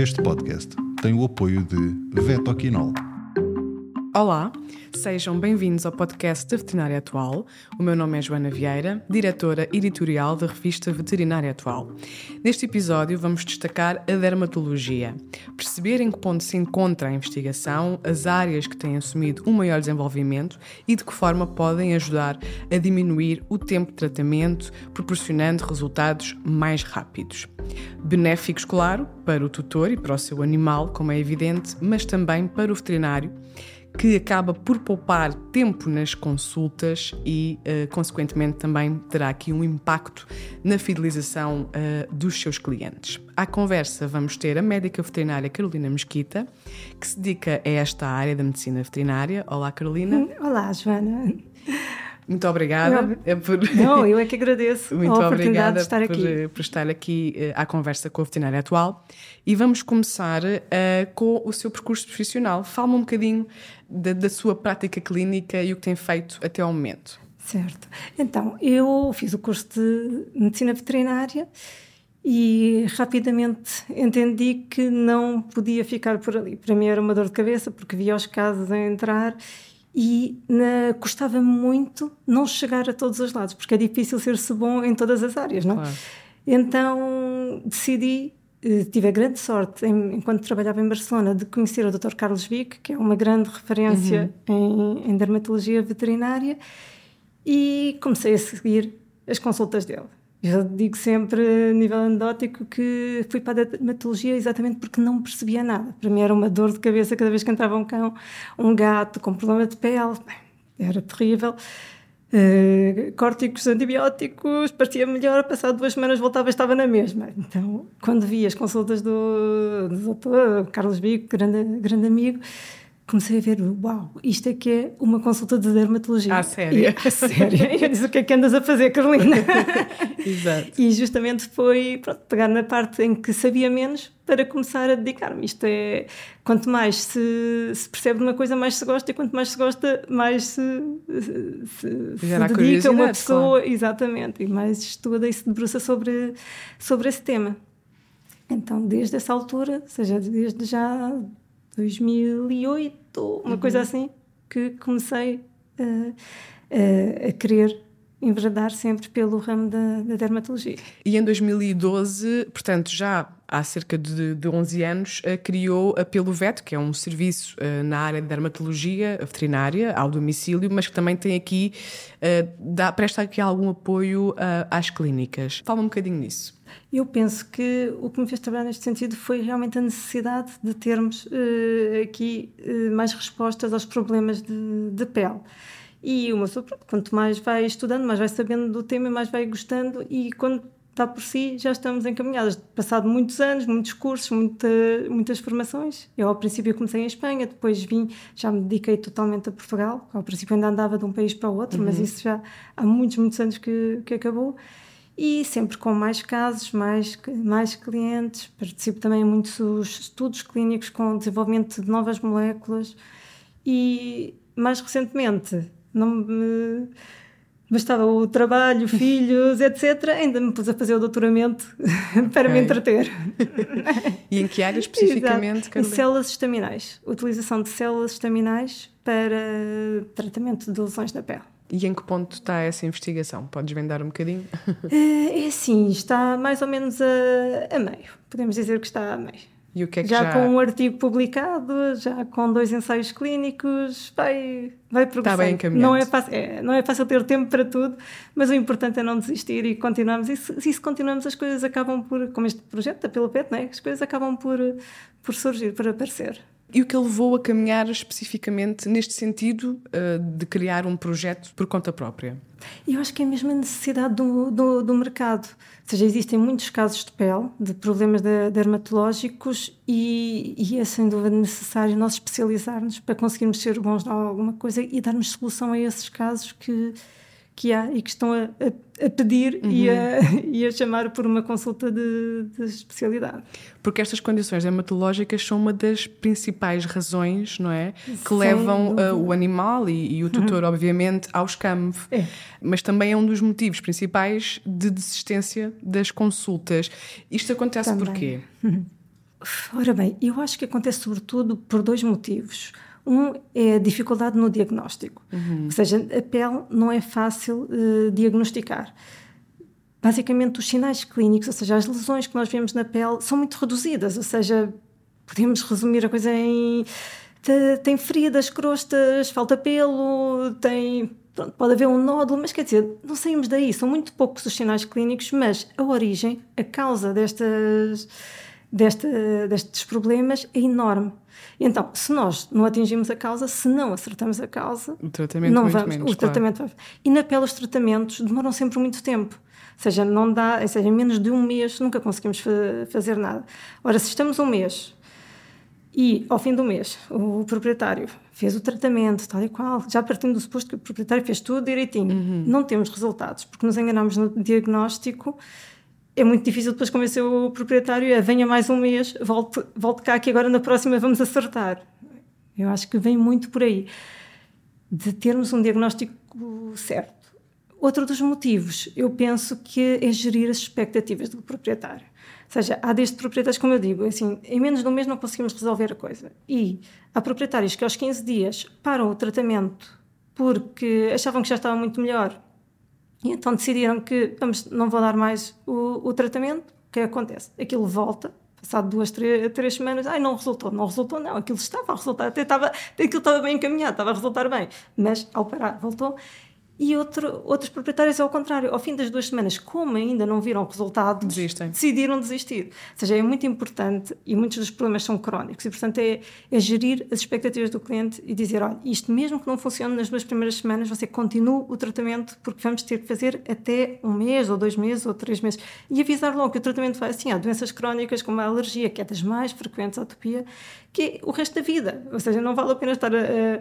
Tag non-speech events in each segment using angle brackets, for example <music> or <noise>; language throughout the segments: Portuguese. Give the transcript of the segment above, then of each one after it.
Este podcast tem o apoio de Vetoquinol. Olá, sejam bem-vindos ao podcast da Veterinária Atual. O meu nome é Joana Vieira, diretora editorial da revista Veterinária Atual. Neste episódio vamos destacar a dermatologia, perceber em que ponto se encontra a investigação, as áreas que têm assumido um maior desenvolvimento e de que forma podem ajudar a diminuir o tempo de tratamento, proporcionando resultados mais rápidos. Benéficos, claro, para o tutor e para o seu animal, como é evidente, mas também para o veterinário que acaba por poupar tempo nas consultas e, uh, consequentemente, também terá aqui um impacto na fidelização uh, dos seus clientes. À conversa vamos ter a médica veterinária Carolina Mesquita, que se dedica a esta área da medicina veterinária. Olá, Carolina. Olá, Joana. Muito obrigada. Eu, por... <laughs> Não, eu é que agradeço Muito a oportunidade de estar por, aqui. por estar aqui uh, à conversa com a veterinária atual. E vamos começar uh, com o seu percurso profissional. Fala-me um bocadinho da, da sua prática clínica e o que tem feito até ao momento. Certo. Então, eu fiz o curso de medicina veterinária e rapidamente entendi que não podia ficar por ali. Para mim era uma dor de cabeça porque via os casos a entrar e na, custava muito não chegar a todos os lados, porque é difícil ser-se bom em todas as áreas, não é? Claro. Então decidi, eh, tive a grande sorte, em, enquanto trabalhava em Barcelona, de conhecer o Dr. Carlos Vic, que é uma grande referência uhum. em, em dermatologia veterinária, e comecei a seguir as consultas dele. Eu digo sempre, a nível anedótico, que fui para a dermatologia exatamente porque não percebia nada. Para mim era uma dor de cabeça cada vez que entrava um cão, um gato com problema de pele. Era terrível. Uh, córticos, antibióticos, parecia melhor, passado duas semanas voltava e estava na mesma. Então, quando vi as consultas do, do doutor Carlos Bico, grande, grande amigo, comecei a ver, uau, isto é que é uma consulta de dermatologia. Ah, sério? a sério. <laughs> Eu disse, o que é que andas a fazer, Carolina? <laughs> Exato. E justamente foi pronto, pegar na parte em que sabia menos para começar a dedicar-me. Isto é, quanto mais se, se, percebe de uma coisa, mais se gosta, e quanto mais se gosta, mais se, se, se dedica uma pessoa. Claro. Exatamente. E mais estuda e se debruça sobre, sobre esse tema. Então, desde essa altura, ou seja, desde já 2008, uma uhum. coisa assim, que comecei a, a, a querer enveredar sempre pelo ramo da, da, dermatologia. E em 2012, portanto, já há cerca de, de 11 anos, uh, criou a Pelo Veto, que é um serviço uh, na área de dermatologia veterinária, ao domicílio, mas que também tem aqui, uh, dá, presta aqui algum apoio às clínicas. Fala um bocadinho nisso. Eu penso que o que me fez trabalhar neste sentido foi realmente a necessidade de termos aqui mais respostas aos problemas de, de pele. E uma pessoa, quanto mais vai estudando, mais vai sabendo do tema, mais vai gostando, e quando está por si, já estamos encaminhadas. Passado muitos anos, muitos cursos, muita, muitas formações. Eu, ao princípio, comecei em Espanha, depois vim, já me dediquei totalmente a Portugal. Ao princípio, ainda andava de um país para o outro, uhum. mas isso já há muitos, muitos anos que, que acabou e sempre com mais casos, mais, mais clientes. Participo também em muitos estudos clínicos com desenvolvimento de novas moléculas e, mais recentemente, não me bastava o trabalho, <laughs> filhos, etc. Ainda me pus a fazer o doutoramento <laughs> para okay. me entreter. e em que área especificamente? Em células estaminais. Utilização de células estaminais para tratamento de lesões da pele. E em que ponto está essa investigação? Podes vendar um bocadinho? É, é assim, está mais ou menos a, a meio. Podemos dizer que está a meio. E o que é que já, já, com um artigo publicado, já com dois ensaios clínicos, vai, vai progressar. Está bem encaminhado. Não é, fácil, é, não é fácil ter tempo para tudo, mas o importante é não desistir e continuarmos. E se, se continuamos, as coisas acabam por, como este projeto da Pilopet, não é? as coisas acabam por, por surgir, por aparecer. E o que levou a caminhar especificamente neste sentido uh, de criar um projeto por conta própria? Eu acho que é mesmo a necessidade do, do, do mercado. Ou seja, existem muitos casos de pele, de problemas de, dermatológicos, e, e, é sem dúvida necessário nós especializarmos para conseguirmos ser bons em alguma coisa e darmos solução a esses casos que, que há e que estão a, a, a pedir uhum. e, a, <laughs> e a chamar por uma consulta de, de, especialidade. Porque estas condições dermatológicas são uma das principais razões, não é? Que levam uh, o animal e, e o tutor, uhum. obviamente, ao escambo. É. Mas também é um dos motivos principais de desistência das consultas. Isto acontece também. porquê? Uhum. Ora bem, eu acho que acontece sobretudo por dois motivos. Um é a dificuldade no diagnóstico, uhum. ou seja, a pele não é fácil uh, diagnosticar. Basicamente, os sinais clínicos, ou seja, as lesões que nós vemos na pele, são muito reduzidas, ou seja, podemos resumir a coisa em tem feridas, crostas, falta pelo, tem pronto, pode haver um nódulo, mas quer dizer, não saímos daí, são muito poucos os sinais clínicos, mas a origem, a causa destas, desta, destes problemas é enorme. Então, se nós não atingimos a causa, se não acertamos a causa, o tratamento não vamos. Menos, o tratamento claro. E na pele os tratamentos demoram sempre muito tempo. Ou seja, não dá, ou seja, em menos de um mês nunca conseguimos fazer nada. Ora, se estamos um mês e ao fim do mês o proprietário fez o tratamento, tal e qual, já partindo do suposto que o proprietário fez tudo direitinho, uhum. não temos resultados, porque nos enganamos no diagnóstico é muito difícil depois convencer o proprietário a venha mais um mês, volte, volte cá que agora na próxima vamos acertar. Eu acho que vem muito por aí, de termos um diagnóstico certo. Outro dos motivos, eu penso que é gerir as expectativas do proprietário. Ou seja, há desde proprietários, como eu digo, assim, em menos de um mês não conseguimos resolver a coisa. E há proprietários que aos 15 dias param o tratamento porque achavam que já estava muito melhor e então decidiram que vamos, não vou dar mais o, o tratamento. O que acontece? Aquilo volta, passado duas, três, três, semanas, ai, não resultou, não resultou, não, aquilo estava a resultar, até estava, aquilo estava bem encaminhado, estava a resultar bem, mas ao parar, voltou. E outro, outros proprietários, ao contrário, ao fim das duas semanas, como ainda não viram resultados, Desistem. decidiram desistir. Ou seja, é muito importante e muitos dos problemas são crónicos e, portanto, é, é gerir as expectativas do cliente e dizer: olha, isto mesmo que não funcione nas duas primeiras semanas, você continua o tratamento porque vamos ter que fazer até um mês, ou dois meses, ou três meses. E avisar logo que o tratamento vai assim: há doenças crónicas como a alergia, que é das mais frequentes, a atopia, que é o resto da vida. Ou seja, não vale a pena estar a. a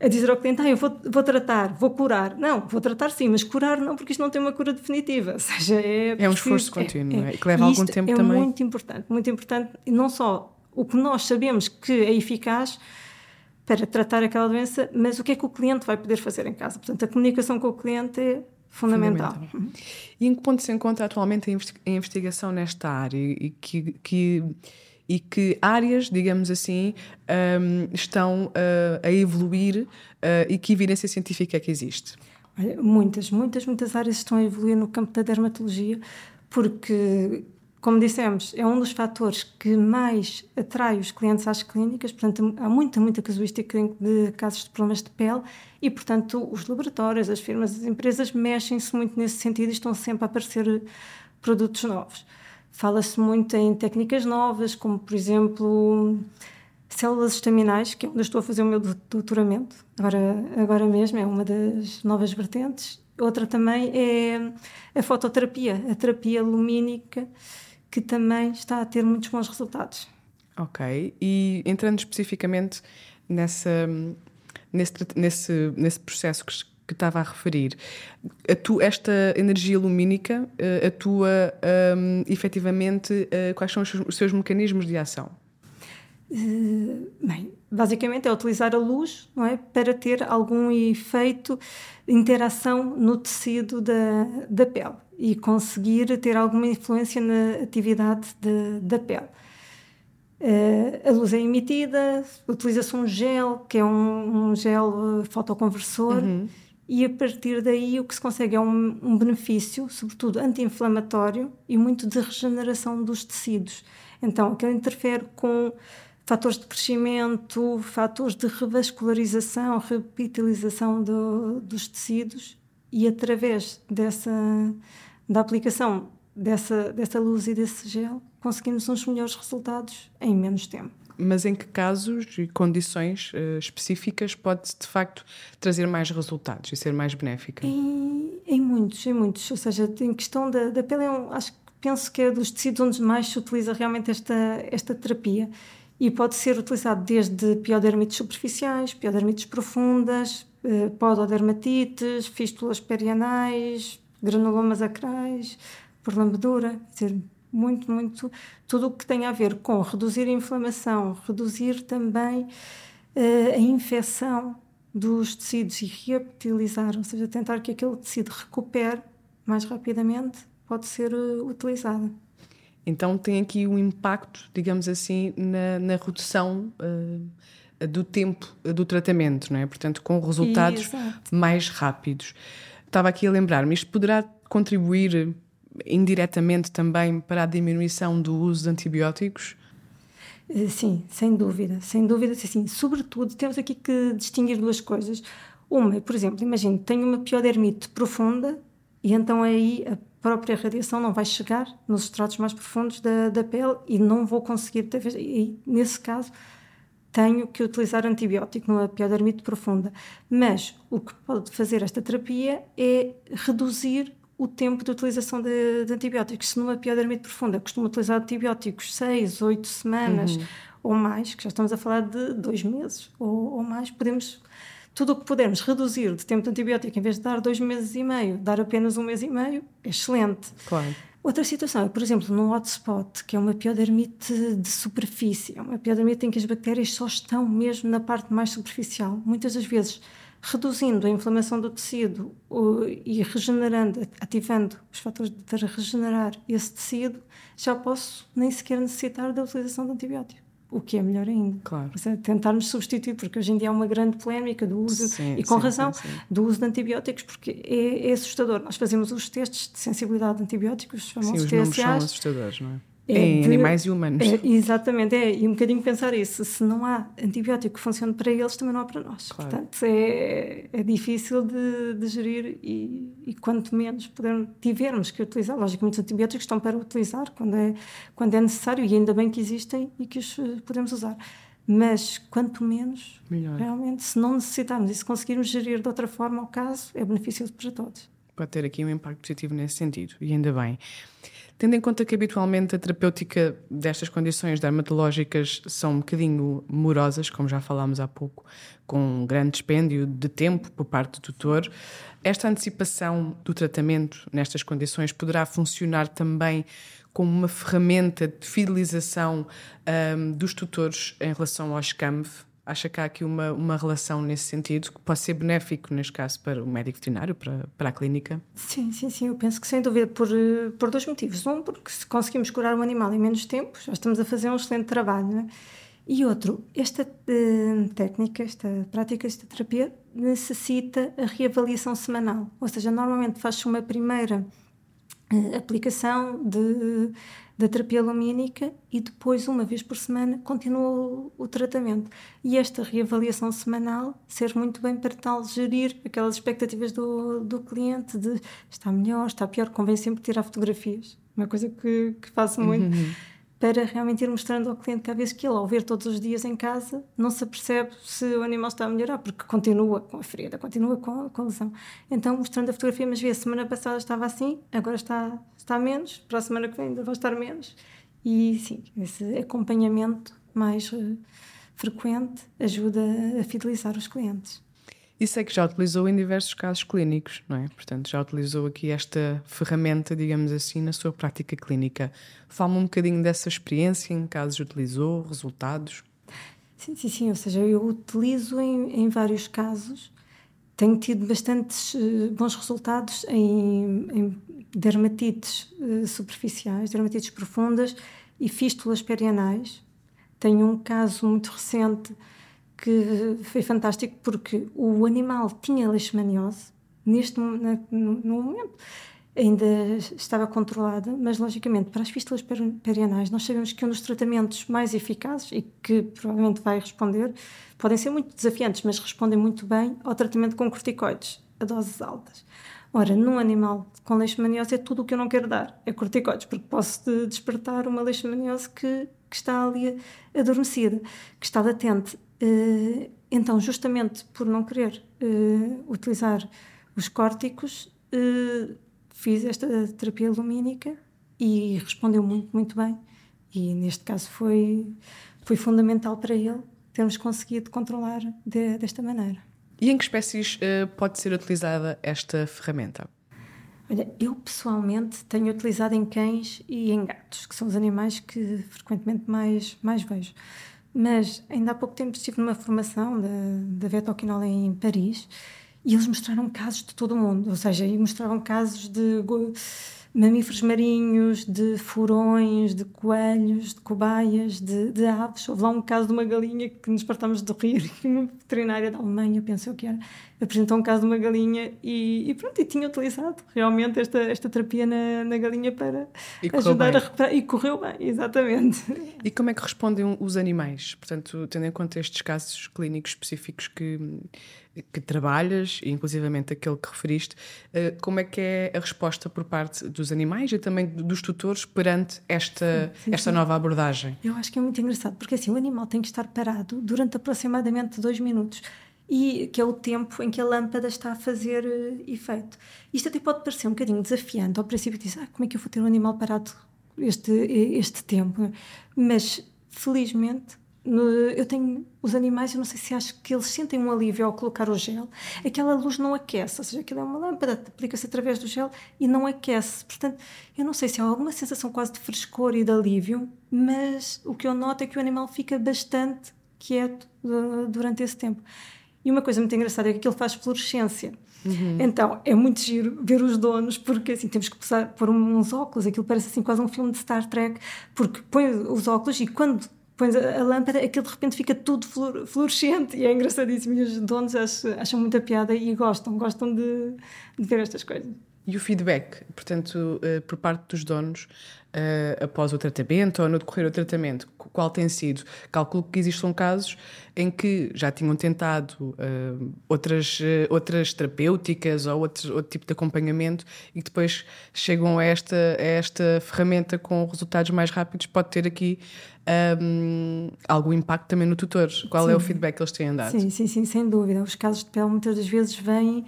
a dizer ao cliente, ah, eu vou, vou tratar, vou curar. Não, vou tratar sim, mas curar não, porque isto não tem uma cura definitiva. <laughs> Ou seja, é, é um esforço é, contínuo, é, é, que leva algum tempo é também. É muito importante, muito importante, e não só o que nós sabemos que é eficaz para tratar aquela doença, mas o que é que o cliente vai poder fazer em casa. Portanto, a comunicação com o cliente é fundamental. fundamental. Uhum. E em que ponto se encontra atualmente a investigação nesta área e que, que e que áreas, digamos assim, um, estão uh, a evoluir uh, e que evidência científica é que existe? Muitas, muitas, muitas áreas estão a evoluir no campo da dermatologia, porque, como dissemos, é um dos fatores que mais atrai os clientes às clínicas, portanto, há muita, muita casuística de casos de problemas de pele e, portanto, os laboratórios, as firmas, as empresas mexem-se muito nesse sentido e estão sempre a aparecer produtos novos. Fala-se muito em técnicas novas, como por exemplo células estaminais, que é onde estou a fazer o meu doutoramento, agora, agora mesmo, é uma das novas vertentes. Outra também é a fototerapia, a terapia lumínica, que também está a ter muitos bons resultados. Ok, e entrando especificamente nessa, nesse, nesse, nesse processo que que estava a referir, atua, esta energia lumínica uh, atua um, efetivamente, uh, quais são os seus, os seus, mecanismos de ação? Uh, bem, basicamente é utilizar a luz não é, para ter algum efeito de interação no tecido da, da pele e conseguir ter alguma influência na atividade de, da pele. Uh, a luz é emitida, utiliza-se um gel, que é um, um gel fotoconversor, uhum e a partir daí o que se consegue é um, um benefício, sobretudo anti-inflamatório e muito de regeneração dos tecidos. Então, aquilo interfere com fatores de crescimento, fatores de revascularização, repitalização do, dos tecidos e através dessa da aplicação dessa, dessa luz e desse gel conseguimos uns melhores resultados em menos tempo mas em que casos e condições uh, específicas pode de facto trazer mais resultados e ser mais benéfica? Em, em muitos, em muitos. Ou seja, em questão da, da pele, eu acho que penso que é dos tecidos onde mais se utiliza realmente esta, esta terapia. E pode ser utilizado desde piodermites superficiais, piodermites profundas, eh, pododermatites, fístulas perianais, granulomas acrais, por lambedura, dizer, muito, muito, tudo o que tem a ver com reduzir a inflamação, reduzir também uh, a infecção dos tecidos e reaptilizar, ou seja, tentar que aquele tecido recupere mais rapidamente, pode ser uh, utilizado. Então tem aqui um impacto, digamos assim, na, na redução uh, do tempo do tratamento, não é? Portanto, com resultados Exato. mais rápidos. Estava aqui a lembrar-me, isto poderá contribuir indiretamente também para a diminuição do uso de antibióticos? Eh, sim, sem dúvida, sem dúvida, sim. Sobretudo, temos aqui que distinguir duas coisas. Uma, por exemplo, imagine, tenho uma piodermite profunda e então aí a própria radiação não vai chegar nos estratos mais profundos da, da pele e não vou conseguir, e nesse caso, tenho que utilizar antibiótico numa piodermite profunda. Mas o que pode fazer esta terapia é reduzir o tempo de utilização de, de antibióticos. Se numa piodermite profunda costuma utilizar antibióticos 6, 8 semanas uhum. ou mais, que já estamos a falar de dois meses ou, ou mais, podemos tudo o que pudermos reduzir de tempo de antibiótico, em vez de dar dois meses e meio, dar apenas um mês e meio, é excelente. Claro. Outra situação é, por exemplo, num hotspot, que é uma piodermite de superfície, é uma piodermite em que as bactérias só estão mesmo na parte mais superficial. Muitas das vezes reduzindo a inflamação do tecido e regenerando, ativando os fatores para regenerar esse tecido, já posso nem sequer necessitar da utilização de antibiótico o que é melhor ainda. Claro. É tentarmos substituir, porque hoje em dia há uma grande polémica do uso, sim, e com sim, razão, sim, do uso de antibióticos, porque é, é, assustador. Nós fazemos os testes de sensibilidade de antibióticos, os famosos sim, os TSAs. são assustadores, não é? É em de, animais e humanos. É, exatamente, é. E um bocadinho pensar isso. Se não há antibiótico que funcione para eles, também não há para nós. Claro. Portanto, é, é difícil de, de gerir e, e, quanto menos puder, tivermos que utilizar. Logicamente, os antibióticos estão para utilizar quando é, quando é necessário e ainda bem que existem e que os eh, podemos usar. Mas quanto menos, Melhor. realmente, se não necessitarmos e se conseguirmos gerir de outra forma o caso, é beneficioso para todos. Pode ter aqui um impacto positivo nesse sentido, e ainda bem. Tendo em conta que habitualmente a terapêutica destas condições dermatológicas são um bocadinho morosas, como já falámos há pouco, com um grande dispêndio de tempo por parte do tutor, esta antecipação do tratamento nestas condições poderá funcionar também como uma ferramenta de fidelização um, dos tutores em relação ao SCAMV, acha que há aqui uma, uma relação nesse sentido que pode ser benéfico, neste caso, para o médico veterinário, para, para a clínica? Sim, sim, sim. Eu penso que sem dúvida por, por dois motivos. Um, porque se conseguimos curar um animal em menos tempo, já estamos a fazer um excelente trabalho. Né? E outro, esta uh, técnica, esta prática, esta terapia necessita a reavaliação semanal. Ou seja, normalmente faz-se uma primeira uh, aplicação de da terapia lumínica e depois, uma vez por semana, continua o, o, tratamento. E esta reavaliação semanal ser muito bem para tal gerir aquelas expectativas do, do cliente de está melhor, está pior, convém sempre tirar fotografias. Uma coisa que, que faço muito. Uhum para realmente ir mostrando ao cliente que às vezes que ele, ao ver todos os dias em casa, não se apercebe se o animal está a melhorar, porque continua com a ferida, continua com, com a lesão. Então, mostrando a fotografia, mas vê, a semana passada estava assim, agora está, está menos, para a semana que vem ainda vai estar menos. E sim, esse acompanhamento mais uh, frequente ajuda a fidelizar os clientes. E sei que já utilizou em diversos casos clínicos, não é? Portanto, já utilizou aqui esta ferramenta, digamos assim, na sua prática clínica. Fala-me um bocadinho dessa experiência, em casos utilizou, resultados? Sim, sim, sim. Ou seja, eu utilizo em, em vários casos. Tenho tido bastantes uh, bons resultados em, em dermatites uh, superficiais, dermatites profundas e fístulas perianais. Tenho um caso muito recente que foi fantástico porque o animal tinha leishmaniose, neste no, no, momento ainda estava controlada, mas logicamente para as fístulas perianais nós sabemos que um dos tratamentos mais eficazes e que provavelmente vai responder, podem ser muito desafiantes, mas respondem muito bem ao tratamento com corticoides a doses altas. Ora, num animal com leishmaniose é tudo o que eu não quero dar, é corticoides, porque posso despertar uma leishmaniose que, que está ali adormecida, que está latente. Eh, então, justamente por não querer eh, utilizar os córticos, eh, fiz esta terapia lumínica e respondeu muito, muito bem. E neste caso foi, foi fundamental para ele termos conseguido controlar de, desta maneira. E em que espécies uh, pode ser utilizada esta ferramenta? Olha, eu pessoalmente tenho utilizado em cães e em gatos, que são os animais que frequentemente mais, mais vejo. Mas ainda há pouco tempo estive numa formação da, da Vetoquinol em Paris e eles mostraram casos de todo o mundo, ou seja, mostravam casos de mamíferos marinhos, de furões, de coelhos, de cobaias, de, de, aves. Houve lá um caso de uma galinha que nos partamos de rir, <laughs> que uma veterinária da Alemanha pensou que era, apresentou um caso de uma galinha e, e pronto, e tinha utilizado realmente esta, esta terapia na, na galinha para ajudar bem. a recuperar. E correu bem, exatamente. E como é que respondem os animais? Portanto, tendo em conta estes casos clínicos específicos que que trabalhas, inclusivamente aquele que referiste, eh, como é que é a resposta por parte dos animais e também dos tutores perante esta, sim, sim, esta sim. nova abordagem? Eu acho que é muito engraçado, porque assim, o animal tem que estar parado durante aproximadamente dois minutos e que é o tempo em que a lâmpada está a fazer uh, efeito. Isto até pode parecer um bocadinho desafiante ao princípio dizer, ah, como é que eu vou ter um animal parado este, este tempo? Mas felizmente eu tenho os animais, eu não sei se acho que eles sentem um alívio ao colocar o gel. Aquela luz não aquece, ou seja, aquilo é uma lâmpada, aplica-se através do gel e não aquece. Portanto, eu não sei se há alguma sensação quase de frescor e de alívio, mas o que eu noto é que o animal fica bastante quieto uh, durante esse tempo. E uma coisa muito engraçada é que aquilo faz fluorescência. Uhum. Então é muito giro ver os donos, porque assim temos que pôr uns óculos, aquilo parece assim quase um filme de Star Trek, porque põe os óculos e quando pões a, lâmpada, aquilo de repente fica tudo fluorescente e é engraçadíssimo. E os donos acham, acham muita piada e gostam, gostam de, de ver estas coisas. E o feedback, portanto, uh, por parte dos donos, uh, após o tratamento ou no decorrer do tratamento, qual tem sido? Calculo que existam casos em que já tinham tentado uh, outras, outras terapêuticas ou outro, outro tipo de acompanhamento e que depois chegam a esta, a esta ferramenta com resultados mais rápidos, pode ter aqui um, algum impacto também no tutor. Qual sim. é o feedback que eles têm dado? Sim, sim, sim, sem dúvida. Os casos de pele muitas das vezes vêm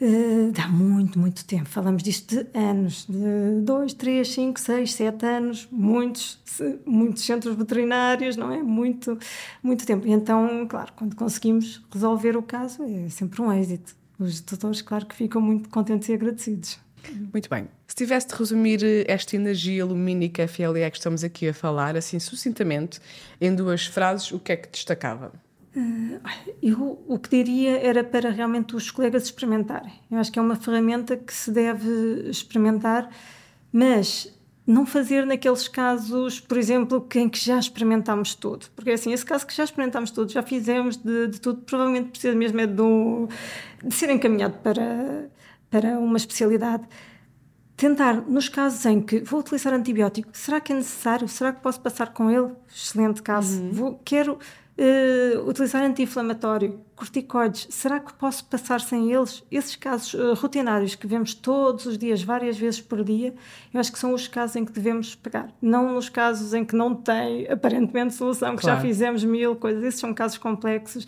uh, há muito, muito tempo. Falamos disto de anos, de dois, três, cinco, seis, sete anos, muitos, muitos centros veterinários, não é? Muito, muito tempo. E então, claro, quando conseguimos resolver o caso, é sempre um êxito. Os tutores, claro que ficam muito contentes e agradecidos. Muito bem. Se tivesse de resumir eh, esta energia lumínica FLE que estamos aqui a falar, assim sucintamente, em duas frases, o que é que destacava? Uh, eu o que diria era para realmente os colegas experimentarem. Eu acho que é uma ferramenta que se deve experimentar, mas não fazer naqueles casos, por exemplo, em que já experimentámos tudo. Porque assim, esse caso que já experimentámos tudo, já fizemos de, de tudo, provavelmente precisa mesmo é de, um, de ser encaminhado para para uma especialidade, tentar, nos casos em que vou utilizar antibiótico, será que é necessário? Será que posso passar com ele? Excelente caso. Uhum. Vou, quero uh, utilizar anti-inflamatório, corticoides, será que posso passar sem eles? Esses casos uh, rotinários que vemos todos os dias, várias vezes por dia, eu acho que são os casos em que devemos pegar. Não nos casos em que não tem <laughs> aparentemente solução, que claro. já fizemos mil coisas. Esses são casos complexos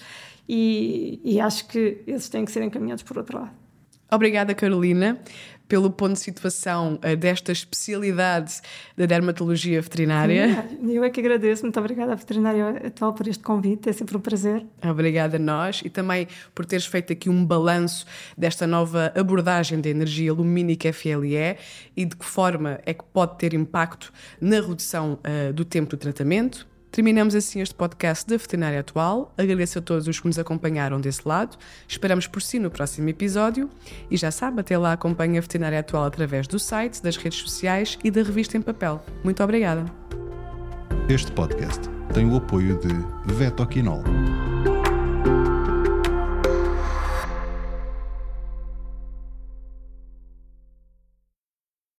e, e acho que esses têm que ser encaminhados por outro lado. Obrigada, Carolina, pelo ponto de situação uh, desta especialidade da dermatologia veterinária. Eu é que agradeço. Muito obrigada à veterinária atual por este convite. É sempre um prazer. Obrigada a nós e também por teres feito aqui um balanço desta nova abordagem da energia lumínica FLE e de que forma é que pode ter impacto na redução uh, do tempo do tratamento Terminamos assim este podcast da Veterinária Atual. Agradeço a todos os que nos acompanharam desse lado. Esperamos por si no próximo episódio. E já sabe, até lá acompanhe a Veterinária Atual através do site, das redes sociais e da revista em papel. Muito obrigada. Este podcast tem o apoio de Vetoquinol.